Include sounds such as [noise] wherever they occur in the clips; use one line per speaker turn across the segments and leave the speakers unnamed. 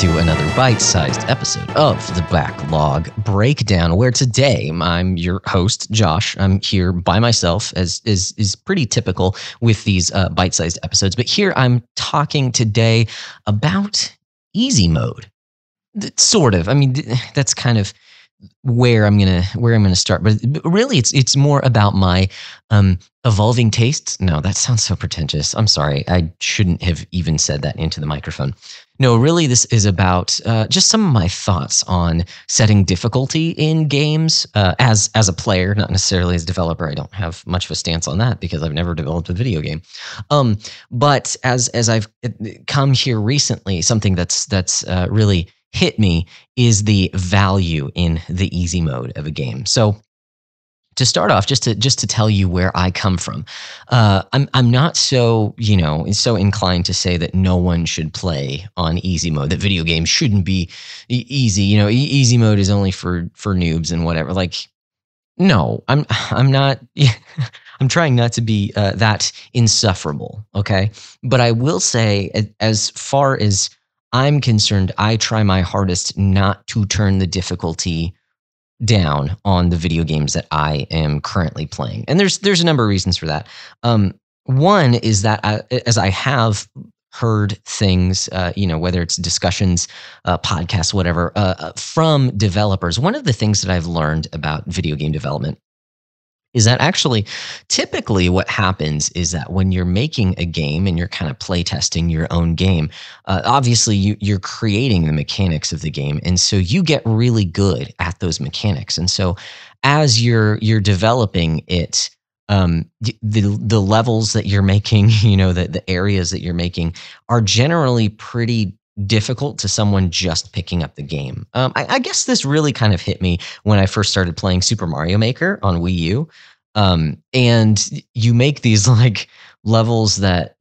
To another bite sized episode of the Backlog Breakdown, where today I'm your host, Josh. I'm here by myself, as is, is pretty typical with these uh, bite sized episodes. But here I'm talking today about easy mode. Sort of. I mean, that's kind of where I'm gonna where I'm gonna start. But really, it's it's more about my um, evolving tastes. No, that sounds so pretentious. I'm sorry. I shouldn't have even said that into the microphone. No, really, this is about uh, just some of my thoughts on setting difficulty in games uh, as as a player, not necessarily as a developer. I don't have much of a stance on that because I've never developed a video game. Um, but as as I've come here recently, something that's that's uh, really hit me is the value in the easy mode of a game. So to start off, just to just to tell you where I come from, uh, I'm I'm not so you know so inclined to say that no one should play on easy mode. That video games shouldn't be e- easy. You know, e- easy mode is only for for noobs and whatever. Like, no, I'm I'm not. [laughs] I'm trying not to be uh, that insufferable. Okay, but I will say, as far as I'm concerned, I try my hardest not to turn the difficulty down on the video games that I am currently playing. And there's there's a number of reasons for that. Um, one is that I, as I have heard things, uh, you know, whether it's discussions, uh, podcasts, whatever, uh, uh from developers. One of the things that I've learned about video game development is that actually typically what happens is that when you're making a game and you're kind of play testing your own game uh, obviously you, you're creating the mechanics of the game and so you get really good at those mechanics and so as you're you're developing it um, the the levels that you're making [laughs] you know the, the areas that you're making are generally pretty difficult to someone just picking up the game. Um, I, I, guess this really kind of hit me when I first started playing Super Mario Maker on Wii U. Um, and you make these [laughs] like levels that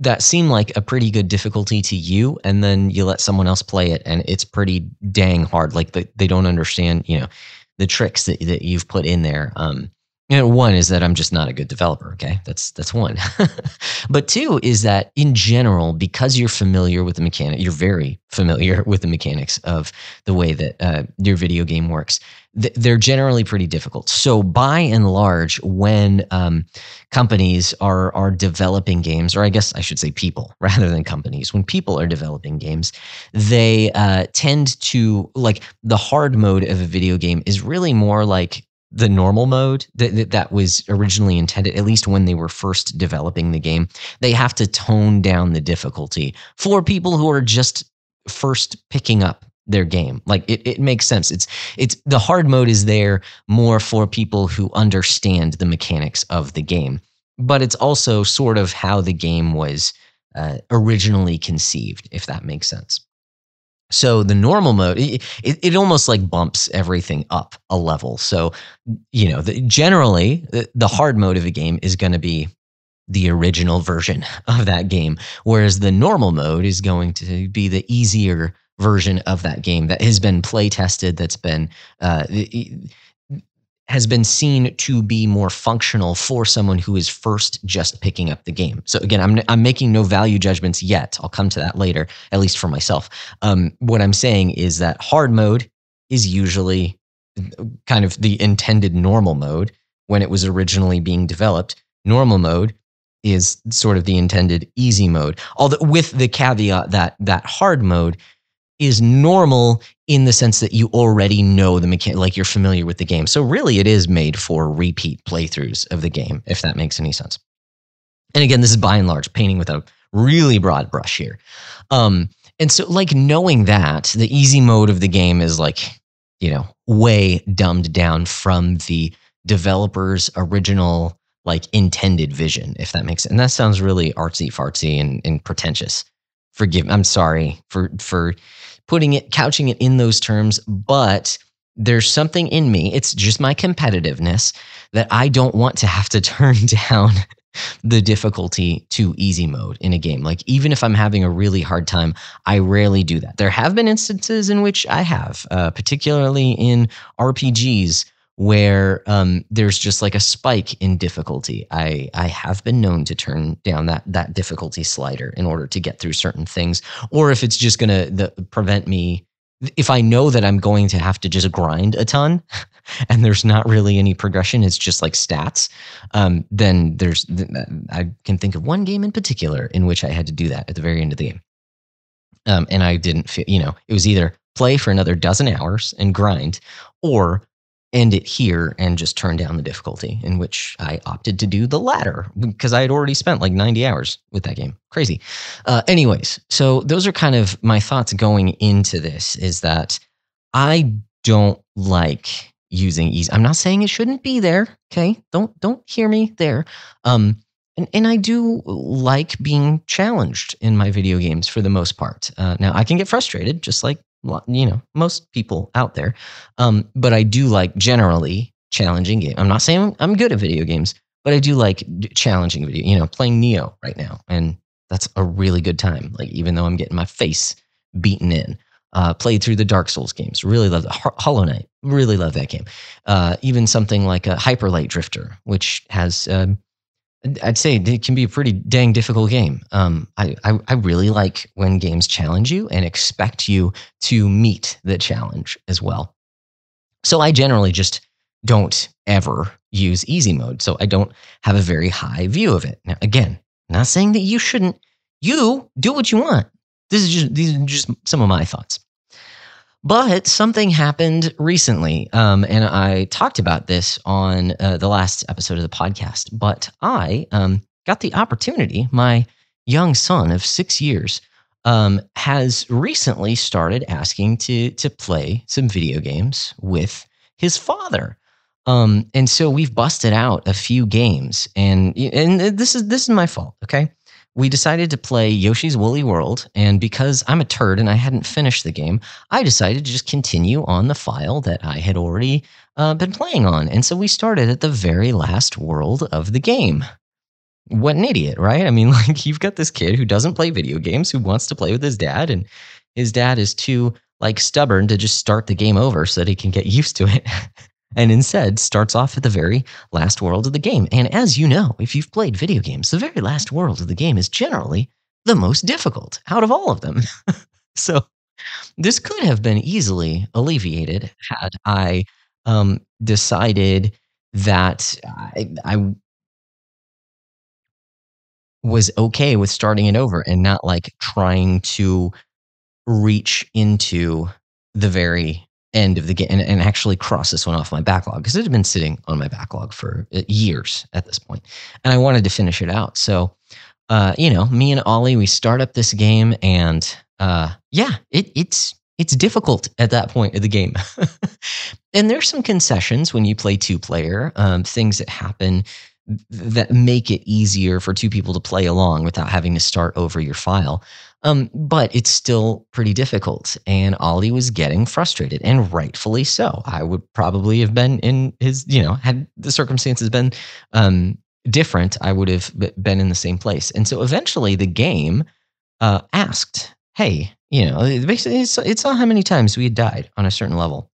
that seem like a pretty good difficulty to you, and then you let someone else play it, and it's pretty dang hard. Like they, they don't understand, you know, the tricks that, that you've put in there. Um, you know, one is that I'm just not a good developer. Okay, that's that's one. [laughs] but two is that in general, because you're familiar with the mechanic, you're very familiar [laughs] with the mechanics of the way that uh, your video game works. Th- they're generally pretty difficult. So by and large, when um, companies are are developing games, or I guess I should say people [laughs] rather than companies, when people are developing games, they uh, tend to like the hard mode of a video game is really more like the normal mode that, that, that was originally intended, at least when they were first developing the game, they have to tone down the difficulty for people who are just first picking up their game. Like it, it makes sense. It's it's the hard mode is there more for people who understand the mechanics of the game, but it's also sort of how the game was uh, originally conceived, if that makes sense. So the normal mode, it, it, almost like bumps everything up a level. So, you know, the, generally the, the hard mode of a game is going to be the original version [laughs] of that game, whereas the normal mode is going to be the easier version of that game that has been play tested, that's been uh, has been seen to be more functional for someone who is first just picking up the game. So again, I'm I'm making no value judgments yet. I'll come to that later, at least for myself. Um, what I'm saying is that hard mode is usually kind of the intended normal mode when it was originally being developed. Normal mode is sort of the intended easy mode, although with the caveat that that hard mode is normal in the sense that you already know the mechanic, like you're familiar with the game. So really, it is made for repeat playthroughs of the game, if that makes any sense. And again, this is by and large painting with a really broad brush here. Um, and so, like knowing that the easy mode of the game is like, you know, way dumbed down from the developer's original like intended vision, if that makes sense. And that sounds really artsy fartsy and, and pretentious. Forgive. I'm sorry for for putting it, couching it in those terms, but there's something in me, it's just my competitiveness that I don't want to have to [laughs] turn down the difficulty to easy mode in a game. Like, even if I'm having a really hard time, I rarely do that. There have been instances in which I have, uh, particularly in RPGs, where um, there's just like a spike in difficulty. I I have been known to turn down that that difficulty slider in order to get through certain things, or if it's just gonna the, prevent me. If I know that I'm going to have to just grind a ton, [laughs] and there's not really any progression, it's just like stats. Um, then there's I can think of one game in particular in which I had to do that at the very end of the game, um, and I didn't feel. You know, it was either play for another dozen hours and grind, or end it here and just turn down the difficulty, in which I opted to do the latter because I had already spent like 90 hours with that game. Crazy. Uh, anyways, so those are kind of my thoughts going into this is that I don't like using easy. I'm not saying it shouldn't be there. Okay. Don't, don't hear me there. Um, and, and I do like being challenged in my video games for the most part. Uh, now I can get frustrated, just like you know most people out there. Um, but i do like generally challenging game i'm not saying i'm good at video games but i do like challenging video you know playing Nioh right now. And that's a really good time like even though i'm getting my face beaten in. Uh, played through the dark souls games. Really love hollow knight. Really love that game. Uh, even something like a hyper light drifter which has um, I'd say it can be a pretty dang difficult game. Um, I, I, I really like when games challenge you and expect you to meet the challenge as well. So I generally just don't ever use easy mode. So I don't have a very high view of it. Now, again, not saying that you shouldn't. You do what you want. This is just these are just some of my thoughts. But something happened recently, um, and I talked about this on uh, the last episode of the podcast. But I um, got the opportunity. My young son of six years um, has recently started asking to to play some video games with his father. Um, and so we've busted out a few games, and and this is this is my fault. Okay, we decided to play Yoshi's Woolly World, and because I'm a turd and I hadn't finished the game, I decided to just continue on the file that I had already uh, been playing on. And so we started at the very last world of the game. What an idiot, right? I mean, [laughs] like, you've got this kid who doesn't play video games, who wants to play with his dad, and his dad is too like stubborn to just start the game over so that he can get [laughs] used to it. And instead starts off at the very last world of the game. And as you know, if you've played video games, the very last world of the game is generally the most difficult out of all of them. [laughs] so this could have been easily alleviated had I um, decided that I, I was okay with starting it over and not like trying to reach into the very end of the game and, and actually cross this one off my backlog because it had been sitting on my backlog for uh, years at this point and i wanted to finish it out. So uh, you know me and ollie we start up this game and uh, yeah it, it's it's difficult at that point of the game. [laughs] And there's some concessions when you play two player um, things that happen that make it easier for two people to play along without having to start over your file um, but it's still pretty difficult. And Ollie was getting frustrated, and rightfully so. I would probably have been in his, you know, had the circumstances been um, different, I would have been in the same place. And so eventually the game uh, asked, hey, you know, basically it saw how many times we had died on a certain level.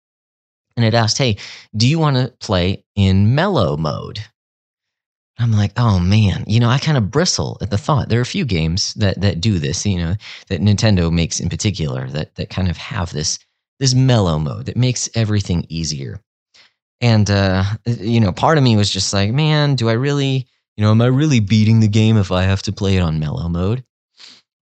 And it asked, hey, do you want to play in mellow mode? I'm like, oh man, you know, I kind of bristle at the thought. There are a few games that that do this, you know, that Nintendo makes in particular that that kind of have this this mellow mode that makes everything easier. And uh, you know, part of me was just like, man, do I really, you know, am I really beating the game if I have to play it on mellow mode?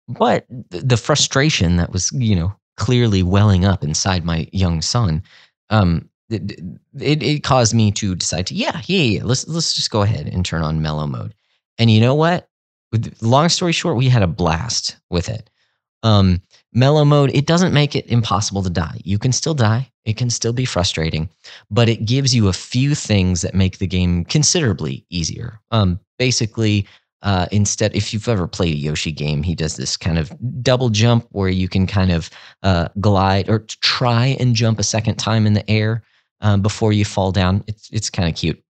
But the frustration that was, you know, clearly welling up inside my young son, um, it, it, caused me to decide to yeah, yeah yeah let's let's just go ahead and turn on mellow mode. And you know what? Long story short we had a blast with it. Um, mellow mode it doesn't make it impossible to die. You can still die. It can still be frustrating but it gives you a few things that make the game considerably easier. Um, basically uh, instead, if you've ever played a Yoshi game, he does this kind of double jump where you can kind of uh, glide or try and jump a second time in the air um, before you fall down. It's it's kind of cute.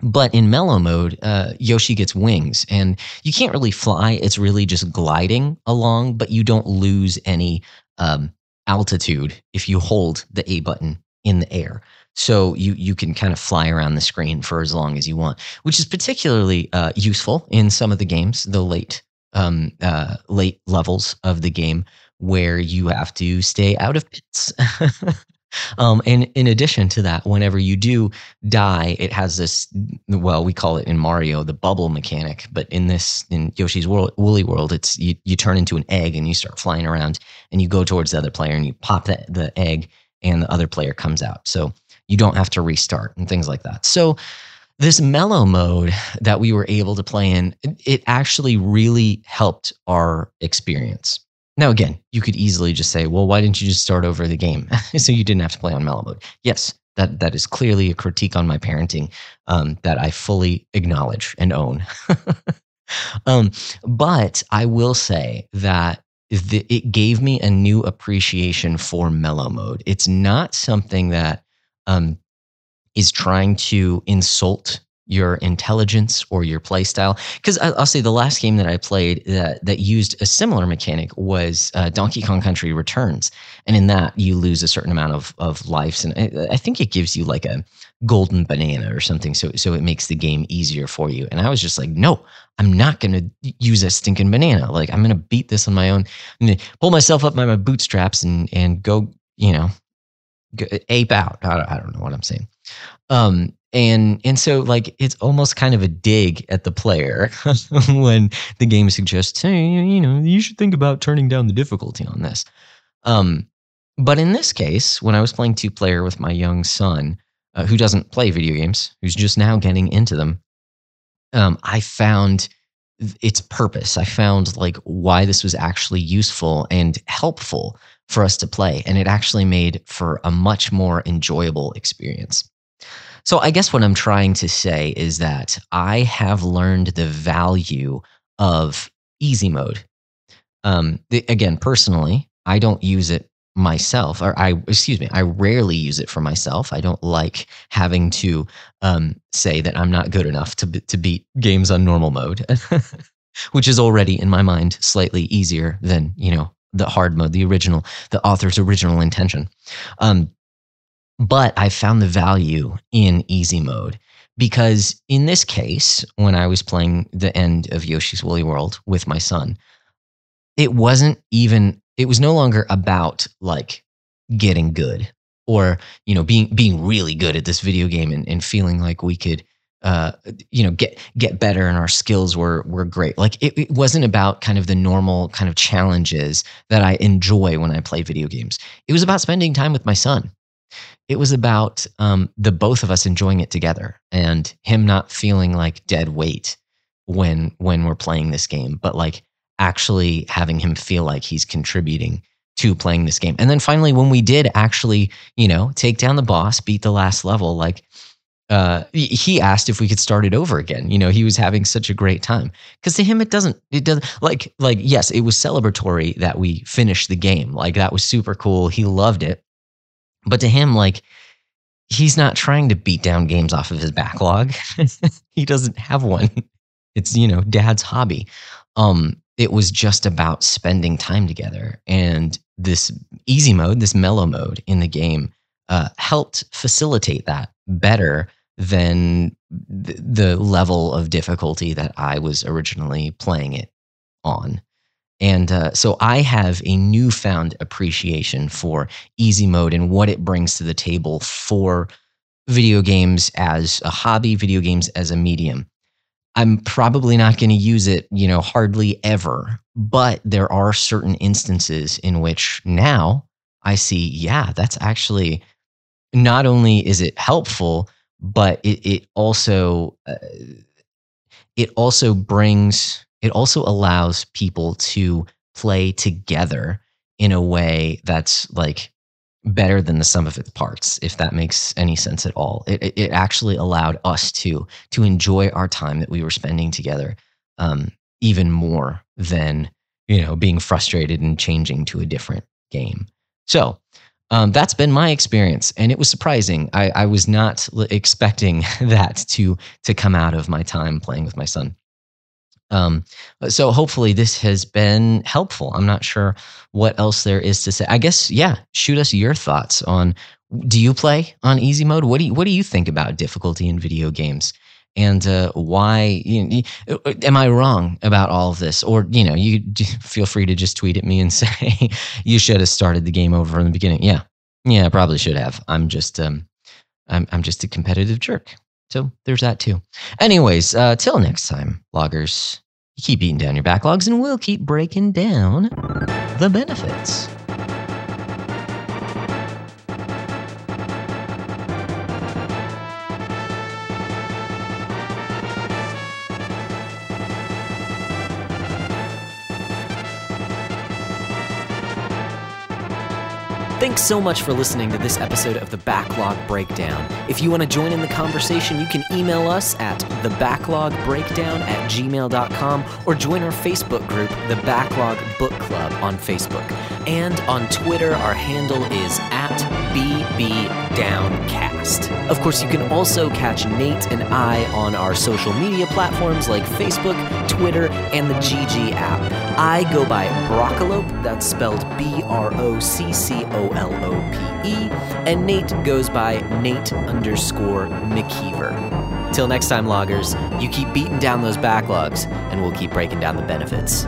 But in mellow mode, uh, Yoshi gets wings, and you can't really fly. It's really just gliding along, but you don't lose any um, altitude if you hold the A button in the air. So you you can kind of fly around the screen for as long as you want, which is particularly uh, useful in some of the games, the late um, uh, late levels of the game where you have to stay out of pits. [laughs] um, and in addition to that, whenever you do die, it has this, well, we call it in Mario the bubble mechanic, but in this, in Yoshi's world, Woolly World, it's you, you turn into an egg and you start flying around and you go towards the other player and you pop the, the egg and the other player comes out. So you don't have to restart and things like that. So this mellow mode that we were able to play in, it actually really helped our experience. Now, again, you could easily just say, well, why didn't you just start over the game [laughs] so you didn't have to play on mellow mode? Yes, that, that is clearly a critique on my parenting um, that I fully acknowledge and own. [laughs] um, but I will say that the, it gave me a new appreciation for mellow mode. It's not something that um, is trying to insult your intelligence or your play style. Because I'll say the last game that I played that, that used a similar mechanic was uh, Donkey Kong Country Returns. And in that, you lose a certain amount of, of lives. And I, I think it gives you like a golden banana or something. So, so it makes the game easier for you. And I was just like, no, I'm not going to use a stinking banana. Like, I'm going to beat this on my own. and pull myself up by my bootstraps and, and go, you know, ape out. I don't, I don't know what I'm saying. Um, and and so like it's almost kind of a dig at the player [laughs] when the game suggests hey you know you should think about turning down the difficulty on this. Um but in this case when i was playing two player with my young son uh, who doesn't play video games who's just now getting into them um i found its purpose. I found like why this was actually useful and helpful for us to play. And it actually made for a much more enjoyable experience so I guess what I'm trying to say is that I have learned the value of easy mode. Um, the, again, personally, I don't use it myself, or I, excuse me, I rarely use it for myself. I don't like having to um, say that I'm not good enough to to beat games on normal mode, [laughs] which is already in my mind slightly easier than you know the hard mode, the original, the author's original intention. Um, but I found the value in easy mode because in this case, when I was playing the end of Yoshi's Woolly World with my son, it wasn't even, it was no longer about like getting good or, you know, being, being really good at this video game and, and feeling like we could, uh, you know, get, get better and our skills were, were great. Like it, it wasn't about kind of the normal kind of challenges that I enjoy when I play video games. It was about spending time with my son it was about um, the both of us enjoying it together and him not feeling like dead weight when when we're playing this game, but like actually having him feel like he's contributing to playing this game. And then finally, when we did actually, you know, take down the boss, beat the last level, like uh, he asked if we could start it over again. You know, he was having such a great time because to him it doesn't it doesn't like like yes, it was celebratory that we finished the game. Like that was super cool. He loved it. But to him, like, he's not trying to beat down games off of his backlog. [laughs] he doesn't have one. It's, you know, dad's hobby. Um, it was just about spending time together. And this easy mode, this mellow mode in the game, uh, helped facilitate that better than th- the level of difficulty that I was originally playing it on. And uh, so I have a newfound appreciation for easy mode and what it brings to the table for video games as a hobby, video games as a medium. I'm probably not going to use it, you know, hardly ever, but there are certain instances in which now I see, yeah, that's actually not only is it helpful, but it, it also uh, it also brings it also allows people to play together in a way that's like better than the sum of its parts if that makes any sense at all. It, it actually allowed us to to enjoy our time that we were spending together um, even more than you know being frustrated and changing to a different game. So um, that's been my experience and it was surprising. I, I was not expecting [laughs] that to to come out of my time playing with my son um, so hopefully this has been helpful. I'm not sure what else there is to say. I guess, yeah, shoot us your thoughts on do you play on easy mode? What do you, what do you think about difficulty in video games? And uh, why? You uh, am I wrong about all of this? Or you know, you [laughs] feel free to just tweet at me and [laughs] say you should have started the game over from the beginning. Yeah, yeah, I probably should have. I'm just um, I'm I'm just a competitive jerk. So there's that too. Anyways, uh, till next time, loggers. Keep eating down your backlogs, and we'll keep breaking down the benefits.
Thanks so much for listening to this episode of the Backlog Breakdown. If you want to join in the conversation, you can email us at thebacklogbreakdown at gmail.com or join our Facebook group, The Backlog Book Club, on Facebook. And on Twitter, our handle is at BBDownCast. Of course, you can also catch Nate and I on our social media platforms like Facebook, Twitter, and the GG app. I go by Broccolope, that's spelled B R O C C O L O P E, and Nate goes by Nate underscore McKeever. Till next time, loggers, you keep beating down those backlogs, and we'll keep breaking down the benefits.